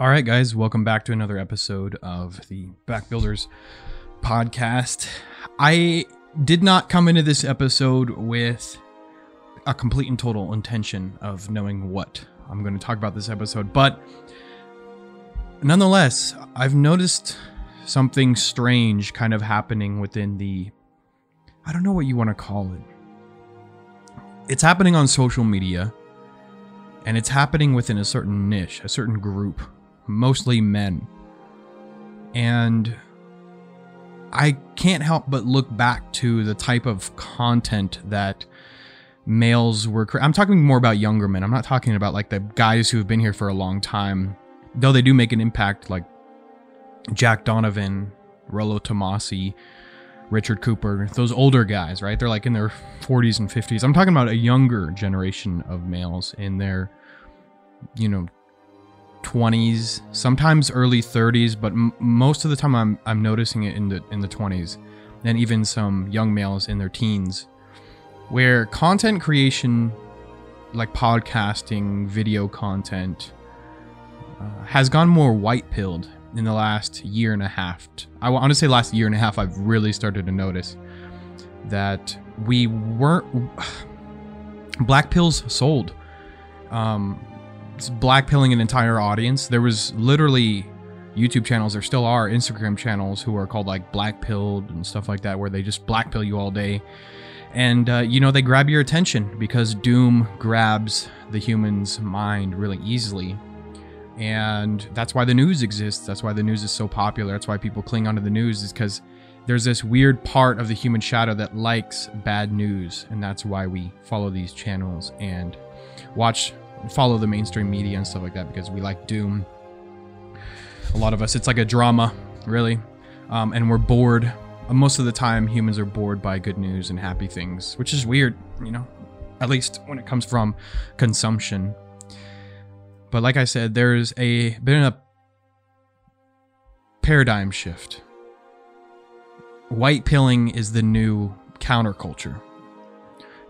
All right, guys, welcome back to another episode of the Backbuilders podcast. I did not come into this episode with a complete and total intention of knowing what I'm going to talk about this episode, but nonetheless, I've noticed something strange kind of happening within the I don't know what you want to call it. It's happening on social media and it's happening within a certain niche, a certain group, mostly men. And I can't help but look back to the type of content that males were. Cre- I'm talking more about younger men. I'm not talking about like the guys who have been here for a long time, though they do make an impact, like Jack Donovan, Rollo Tomasi, Richard Cooper, those older guys, right? They're like in their 40s and 50s. I'm talking about a younger generation of males in their, you know, 20s, sometimes early 30s, but m- most of the time I'm I'm noticing it in the in the 20s, and even some young males in their teens, where content creation, like podcasting, video content, uh, has gone more white pilled in the last year and a half. I want to say last year and a half, I've really started to notice that we weren't. Black pills sold. Um, black pilling an entire audience. There was literally YouTube channels, there still are Instagram channels who are called like black pilled and stuff like that, where they just black pill you all day. And, uh, you know, they grab your attention because Doom grabs the human's mind really easily and that's why the news exists that's why the news is so popular that's why people cling onto the news is because there's this weird part of the human shadow that likes bad news and that's why we follow these channels and watch follow the mainstream media and stuff like that because we like doom. A lot of us. It's like a drama really. Um, and we're bored. Most of the time humans are bored by good news and happy things which is weird you know at least when it comes from consumption. But like I said, there's a been a paradigm shift. White pilling is the new counterculture.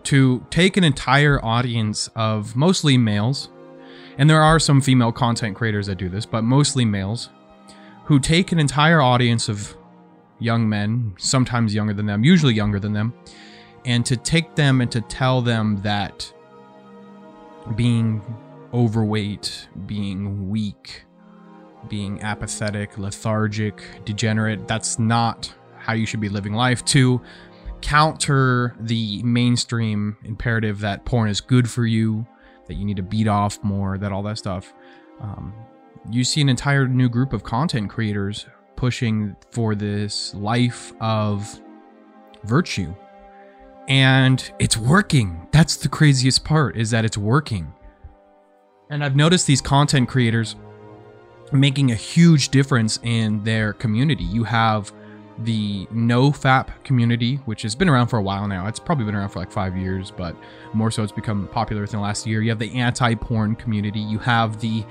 To take an entire audience of mostly males, and there are some female content creators that do this, but mostly males, who take an entire audience of young men, sometimes younger than them, usually younger than them, and to take them and to tell them that being overweight, being weak, being apathetic, lethargic, degenerate. That's not how you should be living life. To counter the mainstream imperative that porn is good for you, that you need to beat off more, that all that stuff. Um, you see an entire new group of content creators pushing for this life of virtue. And it's working. That's the craziest part is that it's working. And I've noticed these content creators making a huge difference in their community. You have the no fap community, which has been around for a while now. It's probably been around for like five years, but more so it's become popular within the last year. You have the anti porn community. You have the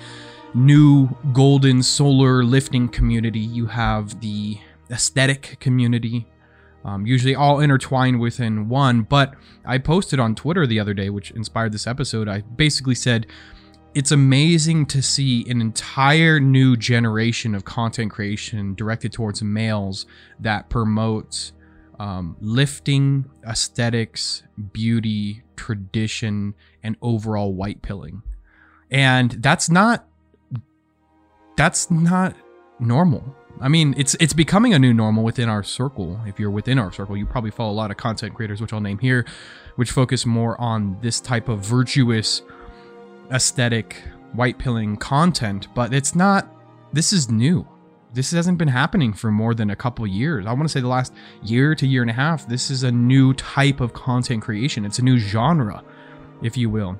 new golden solar lifting community. You have the aesthetic community. Um, usually all intertwined within one. But I posted on Twitter the other day, which inspired this episode. I basically said, it's amazing to see an entire new generation of content creation directed towards males that promotes um, lifting, aesthetics, beauty, tradition, and overall white pilling. And that's not that's not normal. I mean, it's it's becoming a new normal within our circle. If you're within our circle, you probably follow a lot of content creators, which I'll name here, which focus more on this type of virtuous aesthetic white pilling content, but it's not. This is new. This hasn't been happening for more than a couple years. I want to say the last year to year and a half. This is a new type of content creation. It's a new genre, if you will.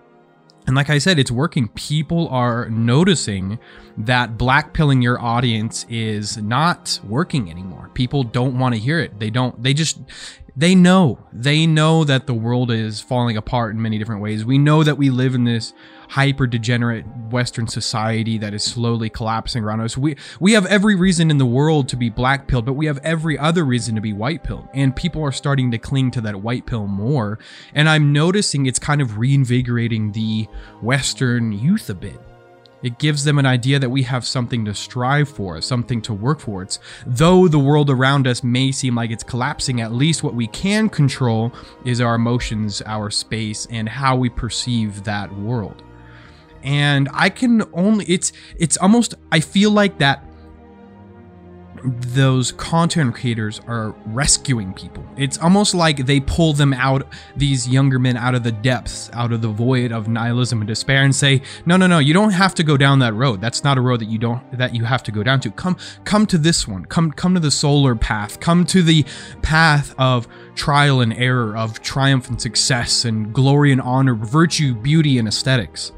And like I said, it's working. People are noticing that black pilling your audience is not working anymore. People don't want to hear it. They don't, they just, they know. They know that the world is falling apart in many different ways. We know that we live in this hyper degenerate Western society that is slowly collapsing around us. We we have every reason in the world to be black pilled, but we have every other reason to be white pilled. And people are starting to cling to that white pill more. And I'm noticing it's kind of reinvigorating the Western youth a bit. It gives them an idea that we have something to strive for, something to work for. It's though the world around us may seem like it's collapsing, at least what we can control is our emotions, our space, and how we perceive that world. And I can only it's it's almost I feel like that those content creators are rescuing people. It's almost like they pull them out, these younger men, out of the depths, out of the void of nihilism and despair, and say, "No, no, no, you don't have to go down that road. That's not a road that you don't that you have to go down to. Come, come to this one. Come, come to the solar path. Come to the path of trial and error, of triumph and success, and glory and honor, virtue, beauty, and aesthetics."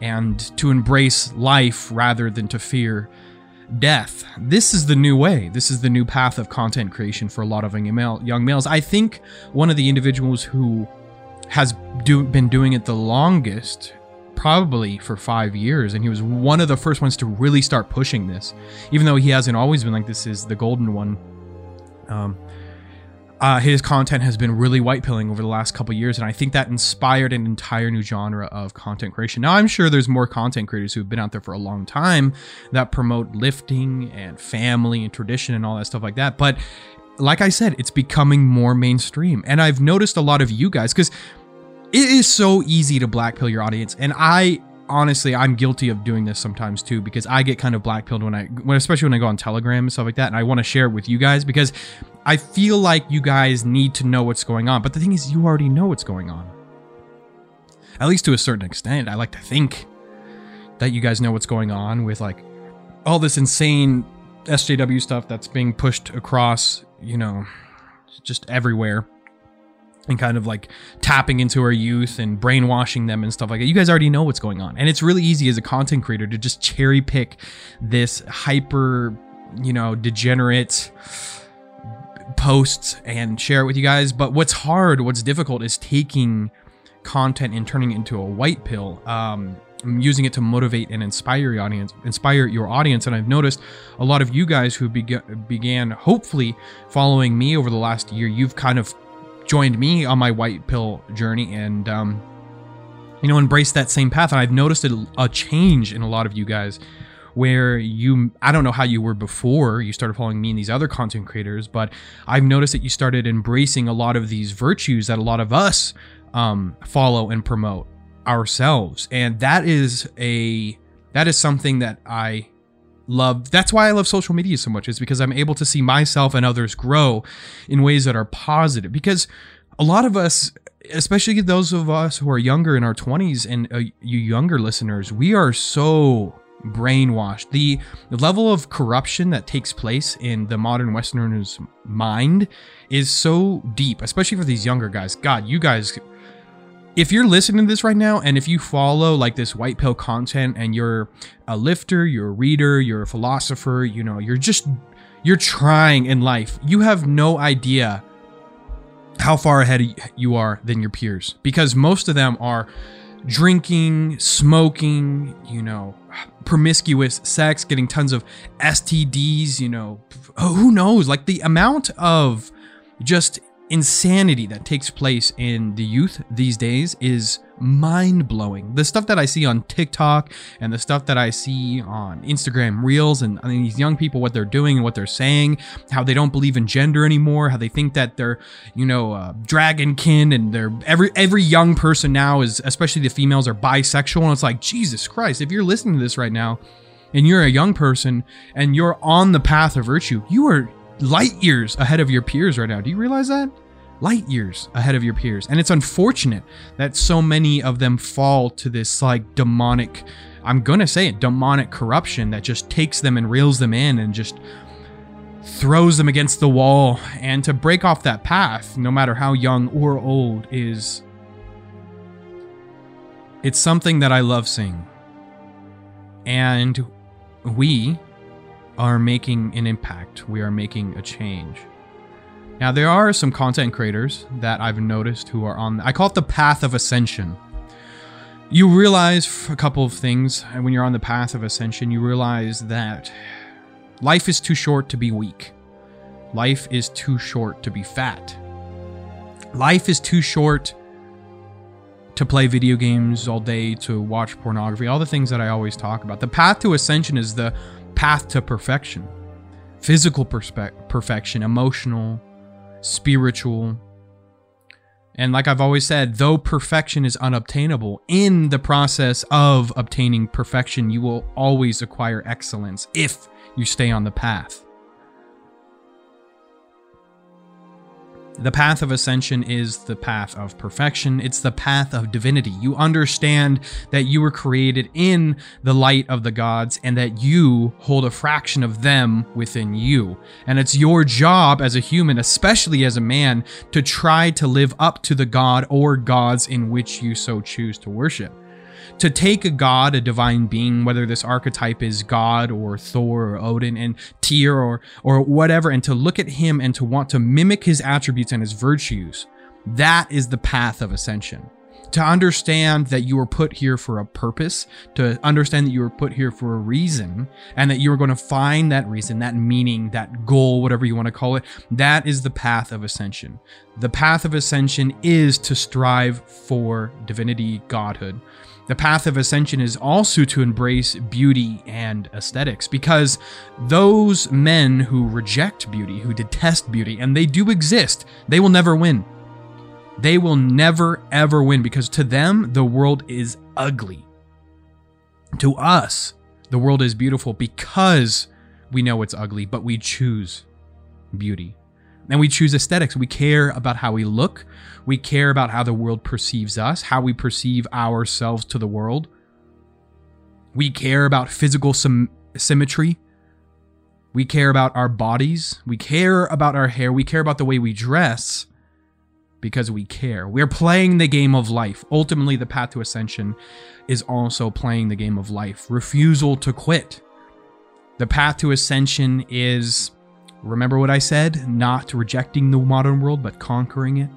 And to embrace life rather than to fear death. This is the new way. This is the new path of content creation for a lot of young males. I think one of the individuals who has do, been doing it the longest, probably for five years, and he was one of the first ones to really start pushing this, even though he hasn't always been like this. Is the golden one. Um, uh, his content has been really white pilling over the last couple years, and I think that inspired an entire new genre of content creation. Now, I'm sure there's more content creators who've been out there for a long time that promote lifting and family and tradition and all that stuff like that. But like I said, it's becoming more mainstream, and I've noticed a lot of you guys because it is so easy to black pill your audience, and I honestly, I'm guilty of doing this sometimes too because I get kind of blackpilled when I, when especially when I go on Telegram and stuff like that, and I want to share it with you guys because I feel like you guys need to know what's going on. But the thing is, you already know what's going on, at least to a certain extent. I like to think that you guys know what's going on with like all this insane SJW stuff that's being pushed across, you know, just everywhere and kind of like tapping into our youth and brainwashing them and stuff like that. You guys already know what's going on. And it's really easy as a content creator to just cherry pick this hyper, you know, degenerate posts and share it with you guys. But what's hard, what's difficult is taking content and turning it into a white pill. Um, using it to motivate and inspire your audience inspire your audience and i've noticed a lot of you guys who beg- began hopefully following me over the last year you've kind of joined me on my white pill journey and um, you know embraced that same path. And i've noticed a, a change in a lot of you guys where you i don't know how you were before you started following me and these other content creators but i've noticed that you started embracing a lot of these virtues that a lot of us um, follow and promote ourselves. And that is a that is something that i love that's why i love social media so much is because i'm able to see myself and others grow in ways that are positive. Because a lot of us especially those of us who are younger in our 20s and uh, you younger listeners we are so brainwashed. The, the level of corruption that takes place in the modern westerner's mind is so deep especially for these younger guys. God you guys if you're listening to this right now and if you follow like this white pill content and you're a lifter, you're a reader, you're a philosopher, you know, you're just you're trying in life. You have no idea how far ahead you are than your peers because most of them are drinking, smoking, you know, promiscuous sex, getting tons of STDs, you know, who knows? Like the amount of just insanity that takes place in the youth these days is mind blowing. The stuff that I see on TikTok and the stuff that I see on Instagram Reels and I mean, these young people, what they're doing and what they're saying, how they don't believe in gender anymore, how they think that they're, you know, uh, dragonkin and they're every every young person now is, especially the females, are bisexual. And it's like Jesus Christ, if you're listening to this right now and you're a young person and you're on the path of virtue, you are light years ahead of your peers right now. Do you realize that? Light years ahead of your peers. And it's unfortunate that so many of them fall to this like demonic, I'm going to say it, demonic corruption that just takes them and reels them in and just throws them against the wall. And to break off that path, no matter how young or old, is. It's something that I love seeing. And we, are making an impact. We are making a change. Now, there are some content creators that I've noticed who are on, I call it the path of ascension. You realize a couple of things when you're on the path of ascension. You realize that life is too short to be weak, life is too short to be fat, life is too short to play video games all day, to watch pornography, all the things that I always talk about. The path to ascension is the path to perfection physical perspe- perfection, emotional, spiritual. And like I've always said, though perfection is unobtainable, in the process of obtaining perfection, you will always acquire excellence if you stay on the path. The path of ascension is the path of perfection. It's the path of divinity. You understand that you were created in the light of the gods and that you hold a fraction of them within you. And it's your job as a human, especially as a man, to try to live up to the god or gods in which you so choose to worship to take a god, a divine being, whether this archetype is God or Thor or Odin and Tyr or or whatever, and to look at him and to want to mimic his attributes and his virtues, that is the path of ascension. To understand that you were put here for a purpose, to understand that you were put here for a reason, and that you are going to find that reason, that meaning, that goal, whatever you want to call it, that is the path of ascension. The path of ascension is to strive for divinity, godhood. The path of ascension is also to embrace beauty and aesthetics because those men who reject beauty, who detest beauty, and they do exist, they will never win. They will never ever win because to them, the world is ugly. To us, the world is beautiful because we know it's ugly, but we choose beauty and we choose aesthetics. We care about how we look. We care about how the world perceives us, how we perceive ourselves to the world. We care about physical symmetry. We care about our bodies. We care about our hair. We care about the way we dress because we care. We're playing the game of life. Ultimately, the path to ascension is also playing the game of life. Refusal to quit. The path to ascension is Remember what I said? Not rejecting the modern world, but conquering it.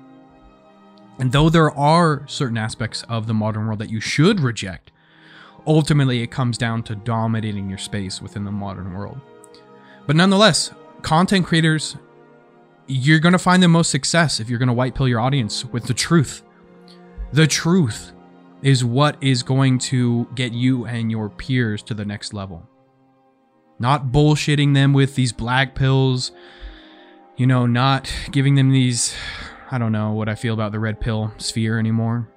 And though there are certain aspects of the modern world that you should reject, ultimately it comes down to dominating your space within the modern world. But nonetheless, content creators, you're going to find the most success if you're going to white pill your audience with the truth. The truth is what is going to get you and your peers to the next level not bullshitting them with these black pills, you know, not giving them these, I don't know what I feel about the red pill sphere anymore.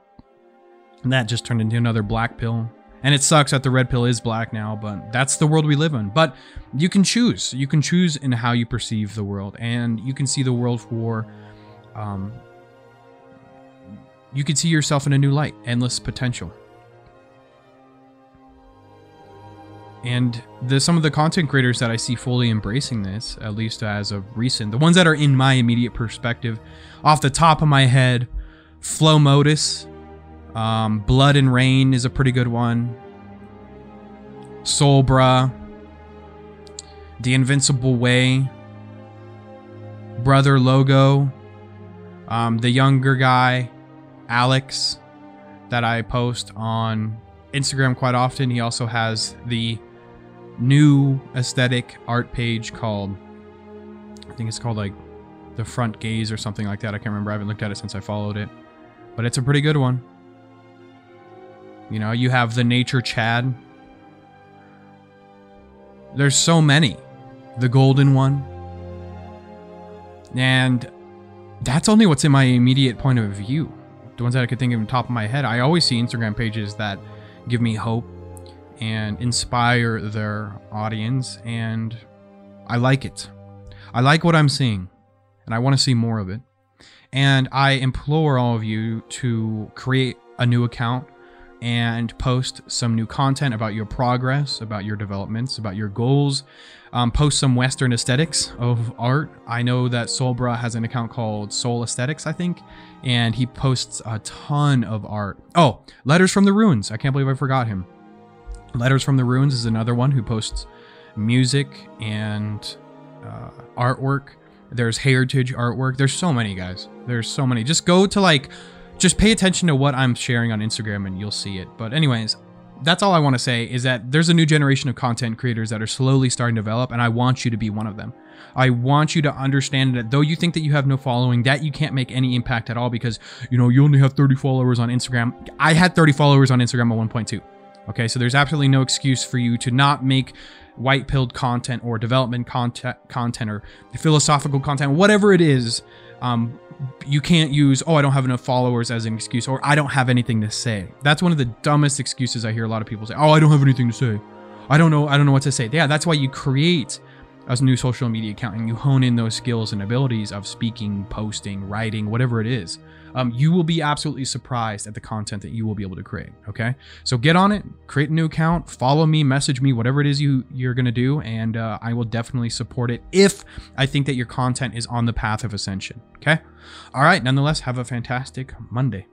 And that just turned into another black pill. And it sucks that the red pill is black now, but that's the world we live in. But you can choose. You can choose in how you perceive the world, and you can see the world for, um, you can see yourself in a new light, endless potential. And the some of the content creators that I see fully embracing this, at least as of recent, the ones that are in my immediate perspective, off the top of my head, Flow Modus, um, Blood and Rain is a pretty good one. Sol Brah, The Invincible Way, Brother Logo, um, the younger guy, Alex, that I post on Instagram quite often. He also has the new aesthetic art page called I think it's called like the front gaze or something like that. I can't remember. I haven't looked at it since I followed it. But it's a pretty good one. You know, you have the nature Chad. There's so many. The golden one. And that's only what's in my immediate point of view. The ones that I could think of on top of my head. I always see Instagram pages that give me hope and inspire their audience and I like it. I like what I'm seeing and I want to see more of it. And I implore all of you to create a new account and post some new content about your progress, about your developments, about your goals. Um, post some Western aesthetics of art. I know that Sol Brah has an account called Soul Aesthetics, I think, and he posts a ton of art. Oh, Letters from the Ruins. I can't believe I forgot him. Letters from the Ruins is another one who posts music and uh, artwork. There's heritage artwork. There's so many guys. There's so many. Just go to like, just pay attention to what I'm sharing on Instagram and you'll see it. But anyways, that's all I want to say is that there's a new generation of content creators that are slowly starting to develop, and I want you to be one of them. I want you to understand that though you think that you have no following, that you can't make any impact at all because, you know, you only have 30 followers on Instagram. I had 30 followers on Instagram at 1.2. Okay, so there's absolutely no excuse for you to not make white pilled content or development content, content or philosophical content, whatever it is. Um, you can't use oh I don't have enough followers as an excuse or I don't have anything to say. That's one of the dumbest excuses I hear a lot of people say. Oh, I don't have anything to say. I don't know I don't know what to say. Yeah, that's why you create a new social media account and you hone in those skills and abilities of speaking, posting, writing, whatever it is um, you will be absolutely surprised at the content that you will be able to create. Okay, so get on it, create a new account, follow me, message me, whatever it is you you're gonna do, and uh, I will definitely support it if I think that your content is on the path of ascension. Okay, all right. Nonetheless, have a fantastic Monday.